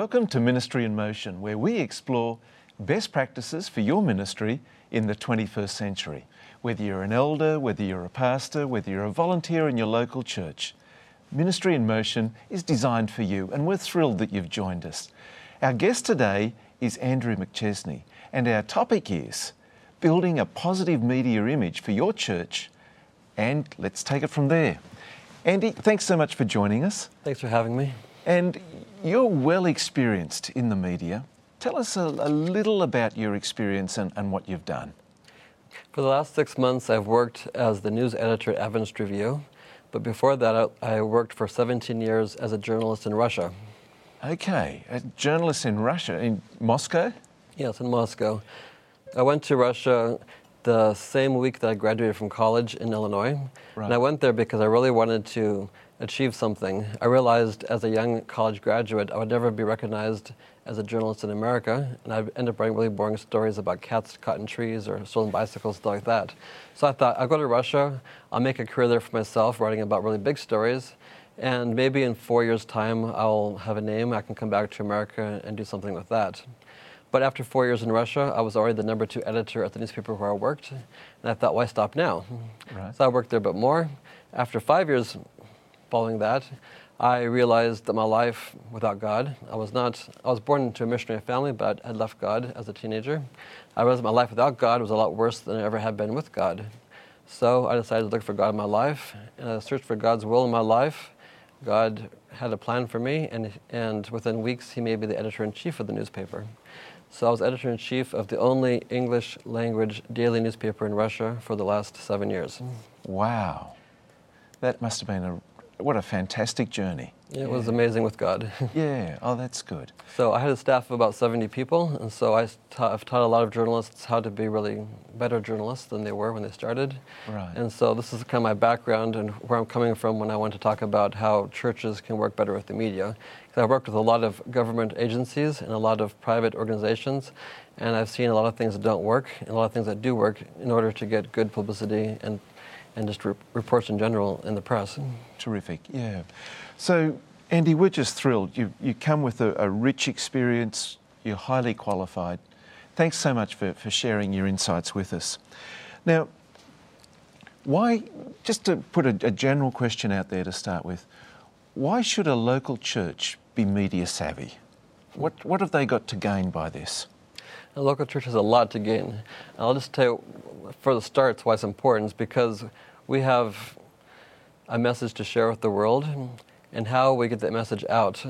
Welcome to Ministry in Motion, where we explore best practices for your ministry in the 21st century. Whether you're an elder, whether you're a pastor, whether you're a volunteer in your local church, Ministry in Motion is designed for you, and we're thrilled that you've joined us. Our guest today is Andrew McChesney, and our topic is building a positive media image for your church. And let's take it from there. Andy, thanks so much for joining us. Thanks for having me. And you're well experienced in the media. Tell us a, a little about your experience and, and, what you've done. For the last six months, I've worked as the news editor at Adventist Review. But before that, I worked for 17 years as a journalist in Russia. Okay, a journalist in Russia, in Moscow? Yes, in Moscow. I went to Russia the same week that I graduated from college in Illinois. Right. And I went there because I really wanted to achieve something. I realized as a young college graduate, I would never be recognized as a journalist in America, and I'd end up writing really boring stories about cats caught in trees or stolen bicycles, stuff like that. So I thought, I'll go to Russia, I'll make a career there for myself, writing about really big stories, and maybe in four years' time, I'll have a name, I can come back to America and do something with that. But after four years in Russia, I was already the number two editor at the newspaper where I worked, and I thought, why stop now? Right. So I worked there a bit more. After five years following that, I realized that my life without God, I was not, I was born into a missionary family, but had left God as a teenager. I realized my life without God was a lot worse than it ever had been with God. So I decided to look for God in my life, and I searched for God's will in my life. God had a plan for me, and, and within weeks, He made me the editor in chief of the newspaper. So I was editor in chief of the only English language daily newspaper in Russia for the last seven years. Wow. That must have been a what a fantastic journey. Yeah, it was amazing with God. yeah, oh, that's good. So I had a staff of about 70 people, and so I taught, I've taught a lot of journalists how to be really better journalists than they were when they started. Right. And so this is kind of my background and where I'm coming from when I want to talk about how churches can work better with the media. Because I've worked with a lot of government agencies and a lot of private organizations, and I've seen a lot of things that don't work and a lot of things that do work in order to get good publicity and and just re- reports in general in the press. Terrific, yeah. So, Andy, we're just thrilled. You, you come with a, a rich experience, you're highly qualified. Thanks so much for, for sharing your insights with us. Now, why, just to put a, a general question out there to start with, why should a local church be media savvy? What, what have they got to gain by this? A local church has a lot to gain. I'll just tell you, for the start, why it's important is because we have a message to share with the world and how we get that message out.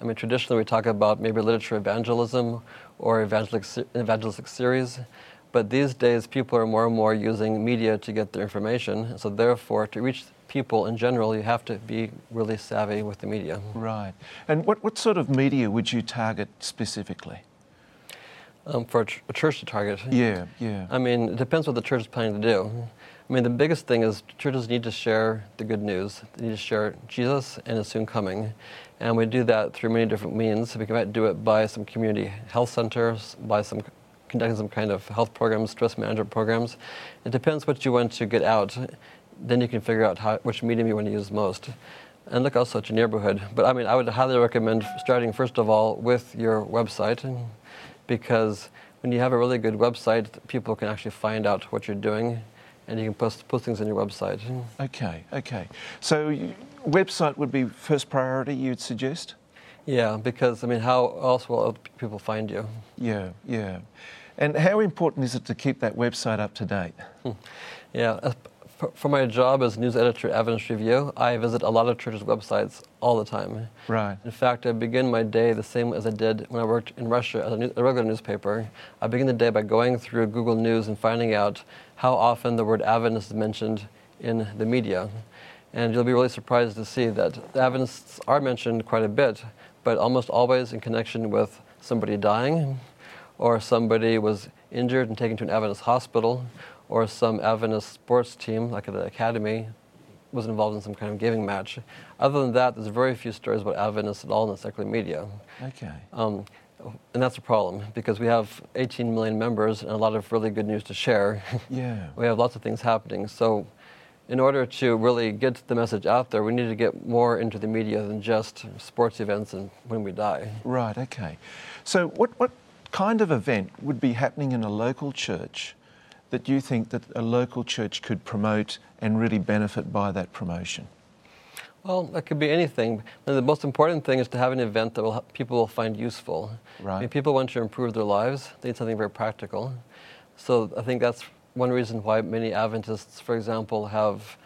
I mean, traditionally we talk about maybe literature evangelism or evangelistic, evangelistic series, but these days people are more and more using media to get their information. So therefore, to reach people in general, you have to be really savvy with the media. Right. And what, what sort of media would you target specifically? Um, for a, ch- a, church to target? Yeah, yeah. I mean, it depends what the church is planning to do. I mean, the biggest thing is churches need to share the good news. They need to share Jesus and His soon coming. And we do that through many different means. We might do it by some community health centers, by some conducting some kind of health programs, stress management programs. It depends what you want to get out. Then you can figure out how, which medium you want to use most. And look also at your neighborhood. But I mean, I would highly recommend starting, first of all, with your website because when you have a really good website, people can actually find out what you're doing and you can post, post things on your website. Okay, okay. So, website would be first priority, you'd suggest? Yeah, because I mean, how else will people find you? Yeah, yeah. And how important is it to keep that website up to date? Hmm. Yeah, for my job as news editor at Adventist Review, I visit a lot of churches' websites all the time. Right. In fact, I begin my day the same as I did when I worked in Russia as a, a regular newspaper. I begin the day by going through Google News and finding out how often the word Adventist is mentioned in the media. And you'll be really surprised to see that Adventists are mentioned quite a bit, but almost always in connection with somebody dying, or somebody was injured and taken to an Adventist hospital, or some Adventist sports team, like at the academy, was involved in some kind of gaming match. Other than that, there's very few stories about Adventists at all in the secular media. Okay. Um, and that's a problem because we have 18 million members and a lot of really good news to share. Yeah. we have lots of things happening. So in order to really get the message out there, we need to get more into the media than just sports events and when we die. Right, okay. So, what, what kind of event would be happening in a local church that you think that a local church could promote and really benefit by that promotion? Well, that could be anything. The most important thing is to have an event that will, people will find useful. Right. I mean, people want to improve their lives. They need something very practical. So I think that's one reason why many Adventists, for example, have,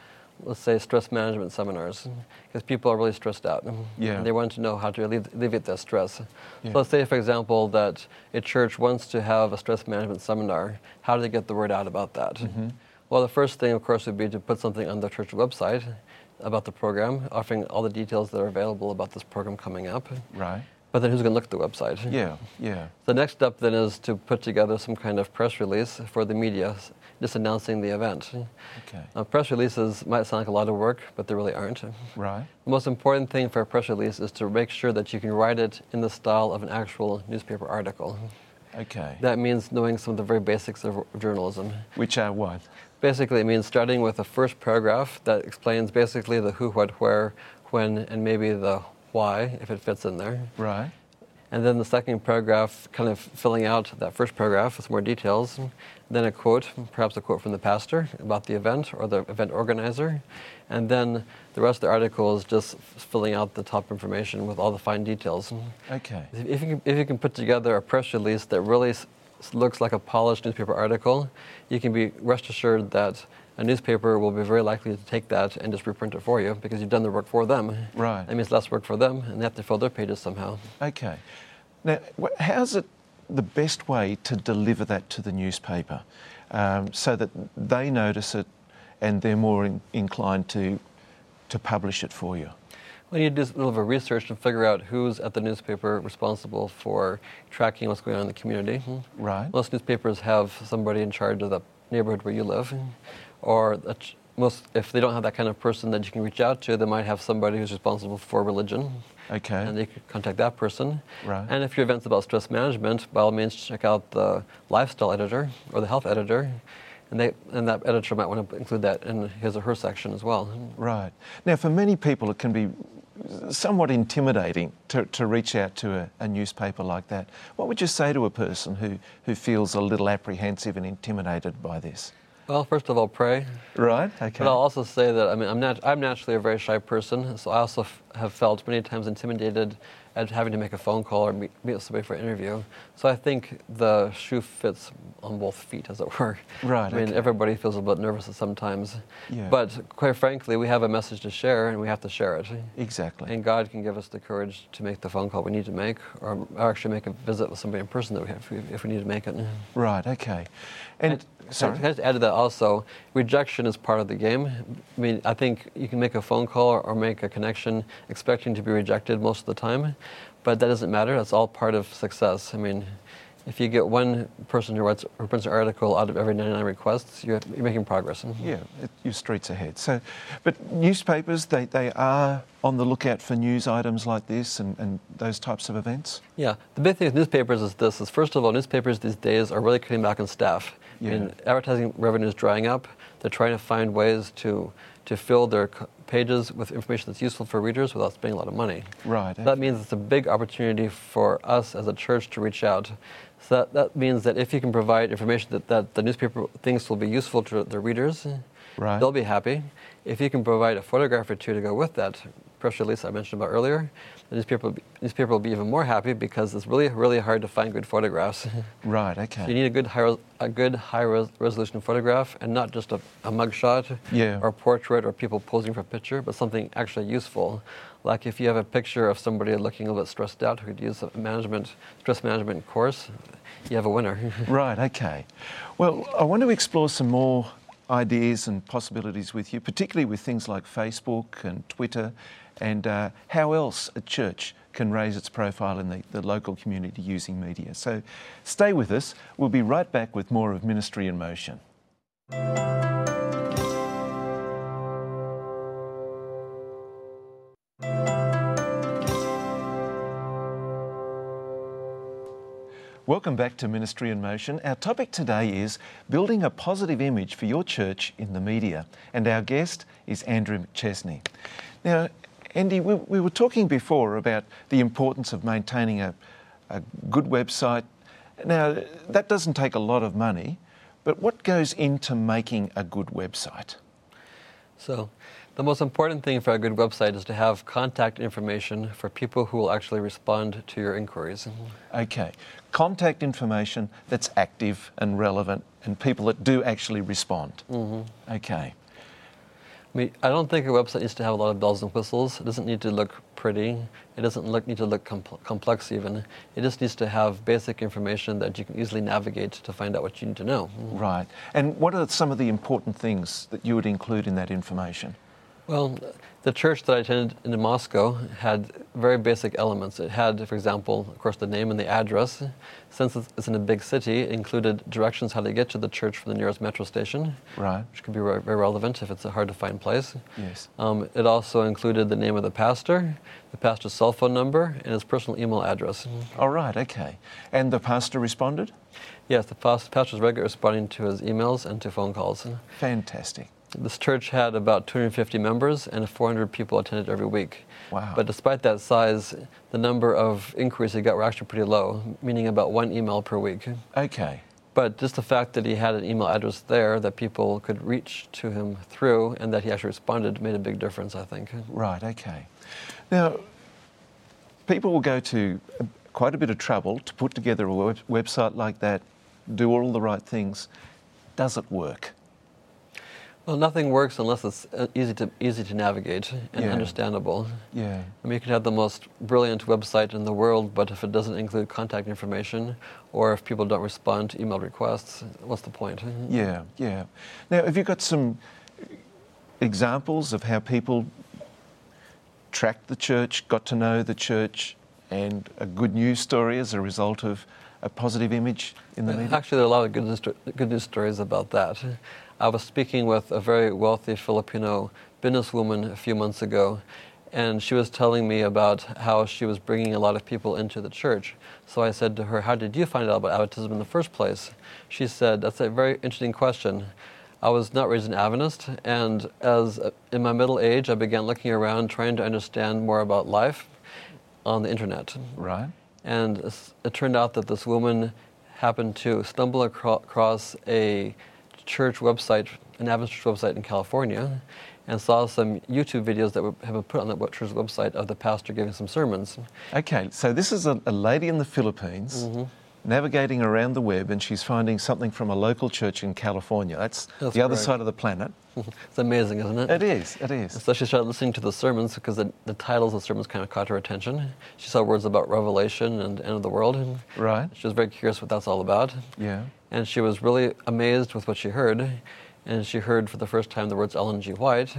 let's say, stress management seminars, because people are really stressed out. Yeah. And they want to know how to alleviate that stress. Yeah. So let's say, for example, that a church wants to have a stress management seminar. How do they get the word out about that? Mm-hmm. Well, the first thing, of course, would be to put something on the church website about the program, offering all the details that are available about this program coming up. Right. But then who's going to look at the website? Yeah, yeah. The next step then is to put together some kind of press release for the media, just announcing the event. Okay. Now, press releases might sound like a lot of work, but they really aren't. Right. The most important thing for a press release is to make sure that you can write it in the style of an actual newspaper article. Okay. That means knowing some of the very basics of journalism. Which are what? Basically, it means starting with the first paragraph that explains basically the who, what, where, when, and maybe the why, if it fits in there. Right. And then the second paragraph, kind of filling out that first paragraph with more details. Then a quote, perhaps a quote from the pastor about the event or the event organizer. And then the rest of the article is just filling out the top information with all the fine details. Okay. If you, can, if you can put together a press release that really looks like a polished newspaper article, you can be rest assured that a newspaper will be very likely to take that and just reprint it for you because you've done the work for them. Right. That means less work for them, and they have to fill their pages somehow. Okay. Now, how's it the best way to deliver that to the newspaper um, so that they notice it and they're more in, inclined to, to publish it for you? We need to do a little bit of research to figure out who's at the newspaper responsible for tracking what's going on in the community. Right. Most newspapers have somebody in charge of the neighborhood where you live, or most, if they don't have that kind of person that you can reach out to, they might have somebody who's responsible for religion. Okay. And they could contact that person. Right. And if your event's about stress management, by all means, check out the lifestyle editor or the health editor. And, they, and that editor might want to include that in his or her section as well. Right. Now, for many people, it can be somewhat intimidating to, to reach out to a, a, newspaper like that. What would you say to a person who, who feels a little apprehensive and intimidated by this? Well, first of all, pray. Right. Okay. But I'll also say that I mean I'm nat- I'm naturally a very shy person, so I also f- have felt many times intimidated at having to make a phone call or meet, meet somebody for an interview. So I think the shoe fits on both feet, as it were. Right. I mean, okay. everybody feels a bit nervous sometimes. Yeah. But quite frankly, we have a message to share, and we have to share it. Exactly. And God can give us the courage to make the phone call we need to make, or actually make a visit with somebody in person that we have, if we need to make it. Right. Okay. And, and sorry. I just add to that also? Rejection is part of the game. I mean, I think you can make a phone call or, or make a connection expecting to be rejected most of the time, but that doesn't matter. That's all part of success. I mean, if you get one person who writes who prints an article out of every 99 requests, you're, you're making progress. Mm-hmm. Yeah, it, your streets ahead. So, but newspapers, they, they are on the lookout for news items like this and, and those types of events? Yeah, the big thing with newspapers is this, is first of all, newspapers these days are really cutting back on staff. Yeah. I mean, advertising revenue is drying up. They're trying to find ways to, to fill their pages with information that's useful for readers without spending a lot of money. Right. That means it's a big opportunity for us as a church to reach out. So that, that means that if you can provide information that, that the newspaper thinks will be useful to the readers, right. they'll be happy. If you can provide a photograph or two to go with that press release I mentioned about earlier, the newspaper will, be, newspaper will be even more happy because it's really, really hard to find good photographs. Right, okay. So you need a good high, a good high res- resolution photograph and not just a, a mugshot yeah. or a portrait or people posing for a picture, but something actually useful. Like if you have a picture of somebody looking a little bit stressed out who could use a management, stress management course, you have a winner. right, okay. Well, I want to explore some more ideas and possibilities with you, particularly with things like Facebook and Twitter, and uh, how else a church can raise its profile in the, the local community using media. So stay with us. We'll be right back with more of Ministry in Motion. Welcome back to Ministry in Motion. Our topic today is building a positive image for your church in the media. And our guest is Andrew McChesney. Now, Andy, we, we were talking before about the importance of maintaining a, a good website. Now, that doesn't take a lot of money, but what goes into making a good website? So, the most important thing for a good website is to have contact information for people who will actually respond to your inquiries. Okay. Contact information that's active and relevant and people that do actually respond. Mm-hmm. Okay. I I don't think a website needs to have a lot of bells and whistles. It doesn't need to look pretty. It doesn't look, need to look complex even. It just needs to have basic information that you can easily navigate to find out what you need to know. Right. And what are some of the important things that you would include in that information? Well, the church that I attended in Moscow had very basic elements. It had, for example, of course, the name and the address. Since it's in a big city, it included directions how to get to the church from the nearest metro station, right. which could be very relevant if it's a hard to find place. Yes. Um, it also included the name of the pastor, the pastor's cell phone number, and his personal email address. All right, okay. And the pastor responded? Yes, the pastor was regularly responding to his emails and to phone calls. Fantastic. This church had about 250 members and 400 people attended every week. Wow. But despite that size, the number of inquiries he got were actually pretty low, meaning about one email per week. Okay. But just the fact that he had an email address there that people could reach to him through and that he actually responded made a big difference, I think. Right, okay. Now, people will go to uh, quite a bit of trouble to put together a web- website like that, do all the right things. Does it work? Well, nothing works unless it's uh, easy to easy to navigate and yeah. understandable. Yeah. I mean, you can have the most brilliant website in the world, but if it doesn't include contact information, or if people don't respond to email requests, what's the point? Yeah, yeah. Now, have you got some examples of how people tracked the church, got to know the church, and a good news story as a result of a positive image in the media? Actually, there are a lot of good news, good news stories about that. I was speaking with a very wealthy Filipino businesswoman a few months ago, and she was telling me about how she was bringing a lot of people into the church. So I said to her, How did you find out about Adventism in the first place? She said, That's a very interesting question. I was not raised an Adventist, and as uh, in my middle age, I began looking around trying to understand more about life on the internet. Right. And it turned out that this woman happened to stumble across a church website, an Adventist church website in California, and saw some YouTube videos that have been put on that church website of the pastor giving some sermons. Okay, so this is a, a lady in the Philippines. Mm-hmm navigating around the web and she's finding something from a local church in California. That's, That's the other side of the planet. it's amazing, isn't it? It is, it is. So she started listening to the sermons because the, the titles of the sermons kind of caught her attention. She saw words about Revelation and the end of the world. And right. She was very curious what that's all about. Yeah. And she was really amazed with what she heard. And she heard for the first time the words Ellen G. White,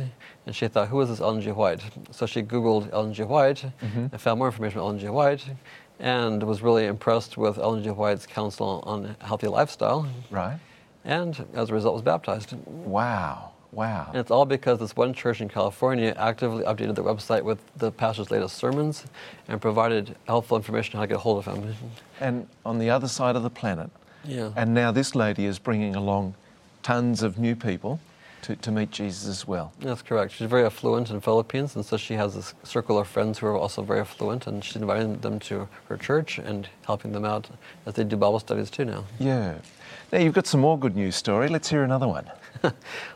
and she thought, who is this Ellen G. White? So she Googled Ellen G. White mm-hmm. and found more information about Ellen G. White, and was really impressed with Ellen G. White's counsel on healthy lifestyle. Right. And as a result, was baptized. Wow. Wow. And it's all because this one church in California actively updated their website with the pastor's latest sermons and provided helpful information on how to get a hold of him. And on the other side of the planet. Yeah. And now this lady is bringing along tons of new people to, to meet Jesus as well. That's correct. She's very affluent in the Philippines, and so she has a circle of friends who are also very affluent, and she's inviting them to her church and helping them out as they do Bible studies too now. Yeah. Now you've got some more good news story. Let's hear another one.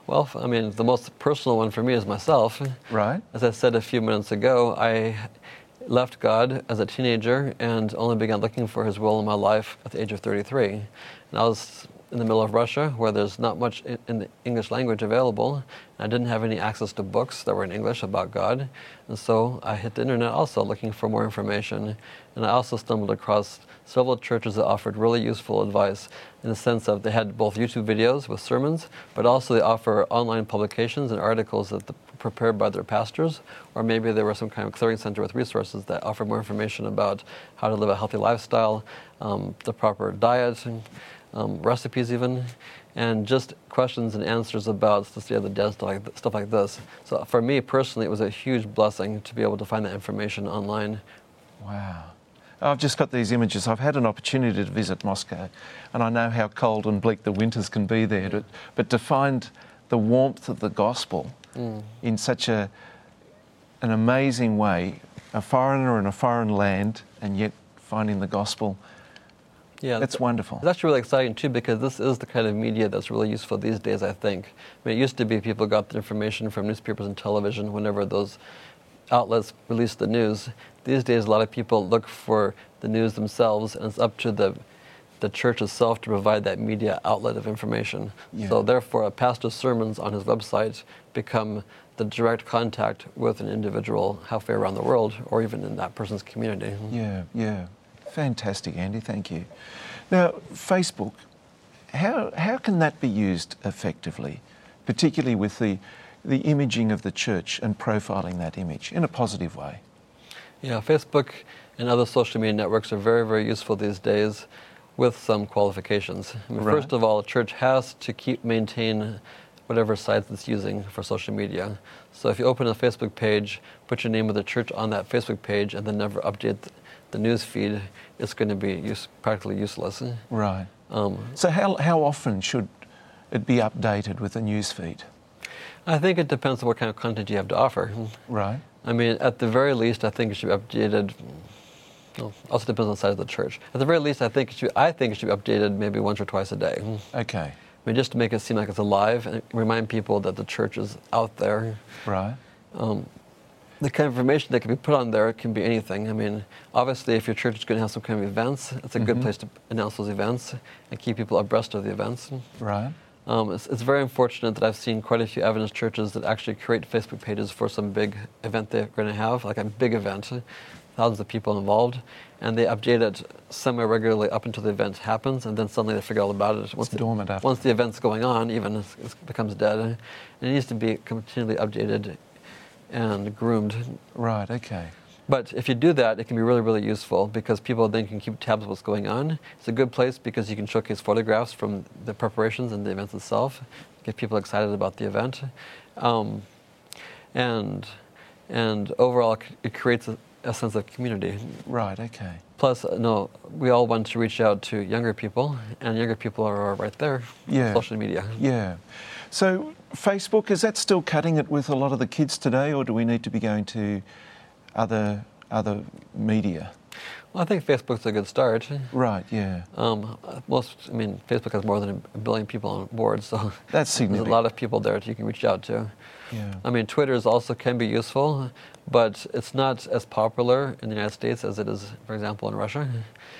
well, I mean, the most personal one for me is myself. Right. As I said a few minutes ago, I left God as a teenager and only began looking for His will in my life at the age of 33. And I was in the middle of Russia where there's not much in the English language available. I didn't have any access to books that were in English about God. And so I hit the internet also looking for more information. And I also stumbled across several churches that offered really useful advice in the sense of they had both YouTube videos with sermons, but also they offer online publications and articles that the, prepared by their pastors, or maybe there were some kind of clearing center with resources that offered more information about how to live a healthy lifestyle, um, the proper diet, and, um, recipes even, and just questions and answers about the state of the dead, stuff like, stuff like this. So for me personally, it was a huge blessing to be able to find that information online. Wow. I've just got these images. I've had an opportunity to visit Moscow, and I know how cold and bleak the winters can be there. But, but to find the warmth of the gospel mm. in such a an amazing way, a foreigner in a foreign land, and yet finding the gospel. Yeah, that's wonderful. That's really exciting too because this is the kind of media that's really useful these days. I think. I mean, it used to be people got the information from newspapers and television whenever those outlets released the news. These days, a lot of people look for the news themselves, and it's up to the the church itself to provide that media outlet of information. Yeah. So, therefore, a pastor's sermons on his website become the direct contact with an individual halfway around the world, or even in that person's community. Yeah, yeah, fantastic, Andy. Thank you. Now, Facebook, how how can that be used effectively, particularly with the the imaging of the church and profiling that image in a positive way? Yeah, Facebook and other social media networks are very, very useful these days with some qualifications. I mean, right. First of all, a church has to keep maintain whatever sites it's using for social media. So if you open a Facebook page, put your name of the church on that Facebook page, and then never update the news feed, it's going to be use, practically useless. Right. Um, so how, how often should it be updated with a news feed? I think it depends on what kind of content you have to offer. Right. I mean, at the very least, I think it should be updated. Well, also depends on the size of the church. At the very least, I think it should. I think it should be updated maybe once or twice a day. Okay. I mean, just to make it seem like it's alive and remind people that the church is out there. Right. Um, the kind of information that can be put on there can be anything. I mean, obviously, if your church is going to have some kind of events, it's a mm-hmm. good place to announce those events and keep people abreast of the events. Right. Um, it's, it's, very unfortunate that I've seen quite a few Adventist churches that actually create Facebook pages for some big event they're going to have, like a big event, thousands of people involved, and they update it semi-regularly up until the event happens, and then suddenly they forget all about it. Once, it's dormant the, once the event's going on, even it becomes dead. And it needs to be continually updated and groomed. Right. Okay. But if you do that, it can be really, really useful because people then can keep tabs of what's going on. It's a good place because you can showcase photographs from the preparations and the events itself, get people excited about the event, um, and and overall it creates a, a, sense of community. Right. Okay. Plus, uh, no, we all want to reach out to younger people, and younger people are right there. Yeah. Social media. Yeah. So Facebook is that still cutting it with a lot of the kids today, or do we need to be going to other other media? Well, I think Facebook's a good start. Right. Yeah. Um, most, I mean, Facebook has more than a billion people on board, so that's significant. There's a lot of people there that you can reach out to. Yeah. I mean, Twitter is also can be useful, but it's not as popular in the United States as it is, for example, in Russia.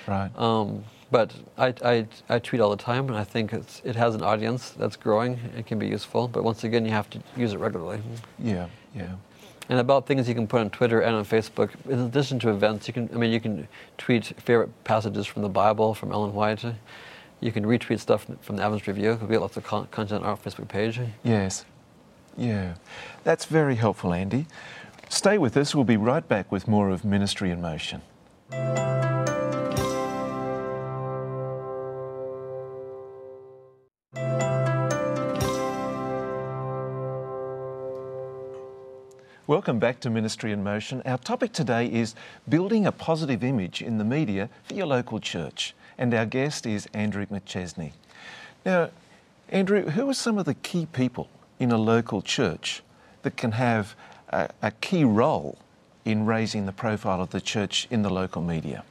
Right. Um, but I, I, I, tweet all the time, and I think it has an audience that's growing. It can be useful, but once again, you have to use it regularly. Yeah, yeah and about things you can put on Twitter and on Facebook. In addition to events, you can I mean you can tweet favorite passages from the Bible from Ellen White. You can retweet stuff from the Adventist Review. We get lots of content on our Facebook page. Yes, yeah, that's very helpful, Andy. Stay with us. We'll be right back with more of Ministry in Motion. Welcome back to Ministry in Motion. Our topic today is building a positive image in the media for your local church. And our guest is Andrew McChesney. Now, Andrew, who are some of the key people in a local church that can have a, a key role in raising the profile of the church in the local media?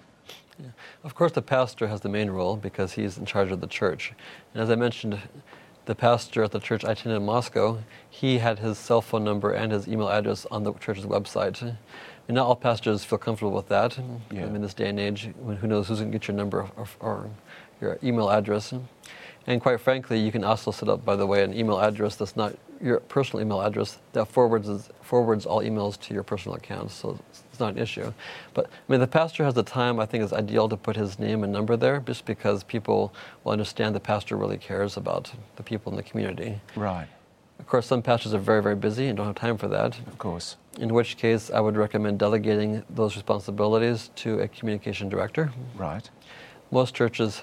Yeah. Of course, the pastor has the main role because he's in charge of the church. And as I mentioned, the pastor at the church I attended in Moscow, he had his cell phone number and his email address on the church's website. And not all pastors feel comfortable with that. Yeah. in this day and age, who knows who's going to get your number or, or your email address. And quite frankly, you can also set up, by the way, an email address that's not your personal email address that forwards forwards all emails to your personal account. So it's not an issue. But I mean, the pastor has the time. I think it's ideal to put his name and number there, just because people will understand the pastor really cares about the people in the community. Right. Of course, some pastors are very, very busy and don't have time for that. Of course. In which case, I would recommend delegating those responsibilities to a communication director. Right. Most churches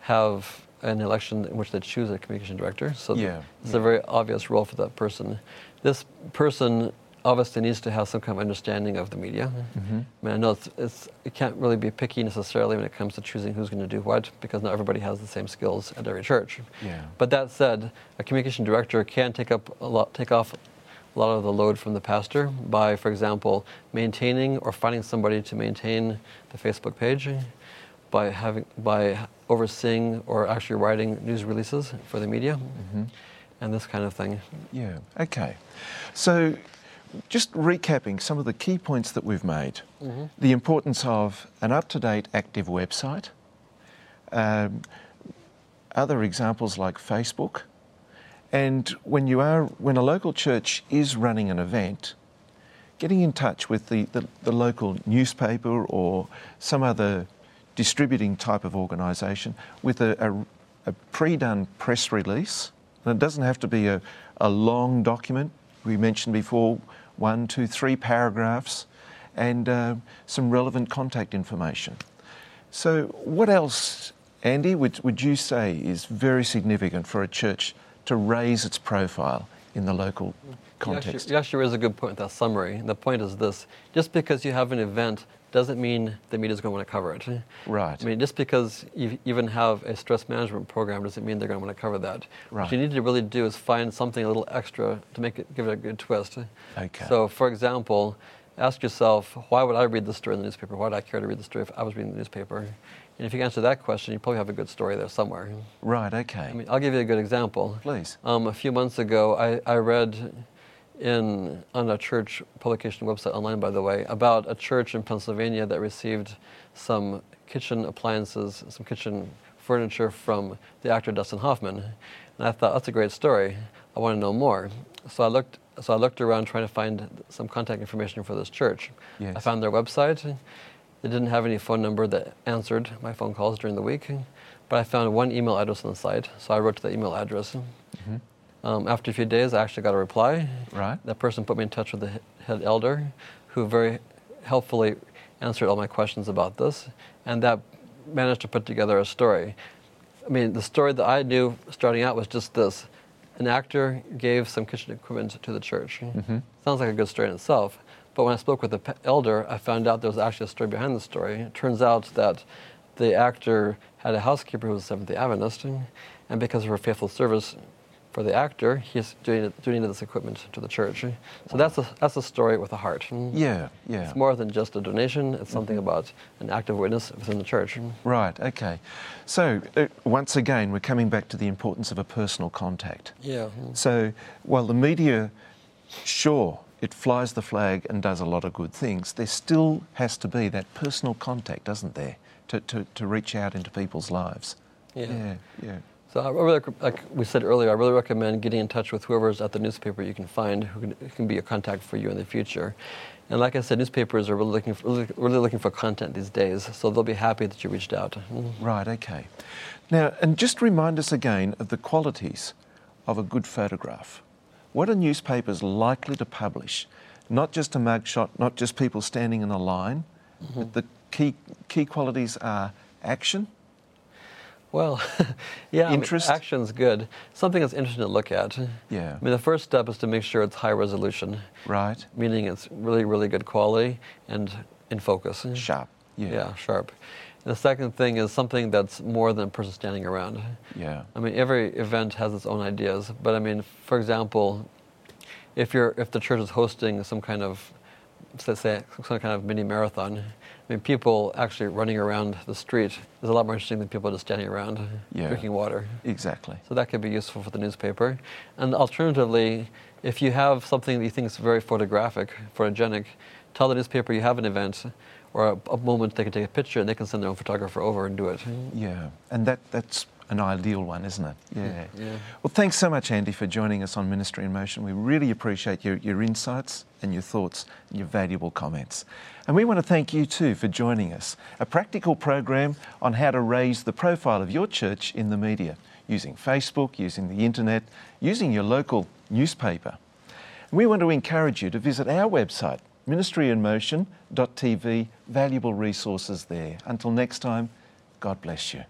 have an election in which they choose a communication director. So yeah, it's yeah. a very obvious role for that person. This person obviously needs to have some kind of understanding of the media. Mm-hmm. I mean, I know it's, it's, it can't really be picky necessarily when it comes to choosing who's going to do what because not everybody has the same skills at every church. Yeah. But that said, a communication director can take up a lot, take off a lot of the load from the pastor by, for example, maintaining or finding somebody to maintain the Facebook page, by having by overseeing or actually writing news releases for the media, mm-hmm. and this kind of thing. Yeah. Okay. So just recapping some of the key points that we've made mm-hmm. the importance of an up to date active website, um, other examples like Facebook. And when you are, when a local church is running an event, getting in touch with the, the, the local newspaper or some other distributing type of organisation with a, a, a pre done press release. And it doesn't have to be a, a long document. We mentioned before one, two, three paragraphs, and uh, some relevant contact information. So, what else, Andy, would, would you say is very significant for a church to raise its profile in the local context? You actually, you a good point, that summary. The point is this just because you have an event doesn't mean the media is going to want to cover it. Right. I mean, just because you even have a stress management program doesn't mean they're going to want to cover that. Right. What you need to really do is find something a little extra to make it, give it a good twist. Okay. So, for example, ask yourself, why would I read the story in the newspaper? Why would I care to read the story if I was reading the newspaper? And if you answer that question, you probably have a good story there somewhere. Right, okay. I mean, I'll give you a good example. Please. Um, a few months ago, I, I read in on a church publication website online, by the way, about a church in Pennsylvania that received some kitchen appliances, some kitchen furniture from the actor Dustin Hoffman. And I thought that's a great story. I want to know more. So I looked. So I looked around trying to find some contact information for this church. Yes. I found their website. They didn't have any phone number that answered my phone calls during the week, but I found one email address on the site. So I wrote to the email address. Mm-hmm. Um, after a few days, I actually got a reply. Right. That person put me in touch with the head elder, who very helpfully answered all my questions about this, and that managed to put together a story. I mean, the story that I knew starting out was just this: an actor gave some kitchen equipment to the church. Mm-hmm. Sounds like a good story in itself. But when I spoke with the elder, I found out there was actually a story behind the story. It turns out that the actor had a housekeeper who was a Seventh Day Adventist, and because of her faithful service, for the actor, he's doing, doing this equipment to the church. So that's a, that's a story with a heart. Yeah, yeah. It's more than just a donation, it's something mm-hmm. about an active witness within the church. Right, okay. So, uh, once again, we're coming back to the importance of a personal contact. Yeah. So, while the media, sure, it flies the flag and does a lot of good things, there still has to be that personal contact, doesn't there, to, to, to reach out into people's lives. Yeah. Yeah, yeah. So I really, like we said earlier, I really recommend getting in touch with whoever's at the newspaper you can find who can, who can be a contact for you in the future. And like I said, newspapers are really looking for, really, looking for content these days, so they'll be happy that you reached out. Right. Okay. Now, and just remind us again of the qualities of a good photograph. What are newspapers likely to publish? Not just a mugshot, not just people standing in a line. Mm-hmm. But the key key qualities are action, well, yeah, interest. I mean, action's good. Something that's interesting to look at. Yeah. I mean, the first step is to make sure it's high resolution. Right. Meaning it's really, really good quality and in focus. Sharp. Yeah. Yeah, sharp. And the second thing is something that's more than a person standing around. Yeah. I mean, every event has its own ideas, but I mean, for example, if you're if the church is hosting some kind of, let's say, some kind of mini marathon, I mean, people actually running around the street is a lot more interesting than people just standing around yeah, drinking water. Exactly. So that could be useful for the newspaper. And alternatively, if you have something that you think is very photographic, photogenic, tell the newspaper you have an event or a, a moment they can take a picture and they can send their own photographer over and do it. Yeah, and that, that's an ideal one, isn't it? Yeah. yeah. Well, thanks so much, Andy, for joining us on Ministry in Motion. We really appreciate your, your insights and your thoughts and your valuable comments. And we want to thank you too for joining us. A practical program on how to raise the profile of your church in the media using Facebook, using the internet, using your local newspaper. We want to encourage you to visit our website, ministryinmotion.tv. Valuable resources there. Until next time, God bless you.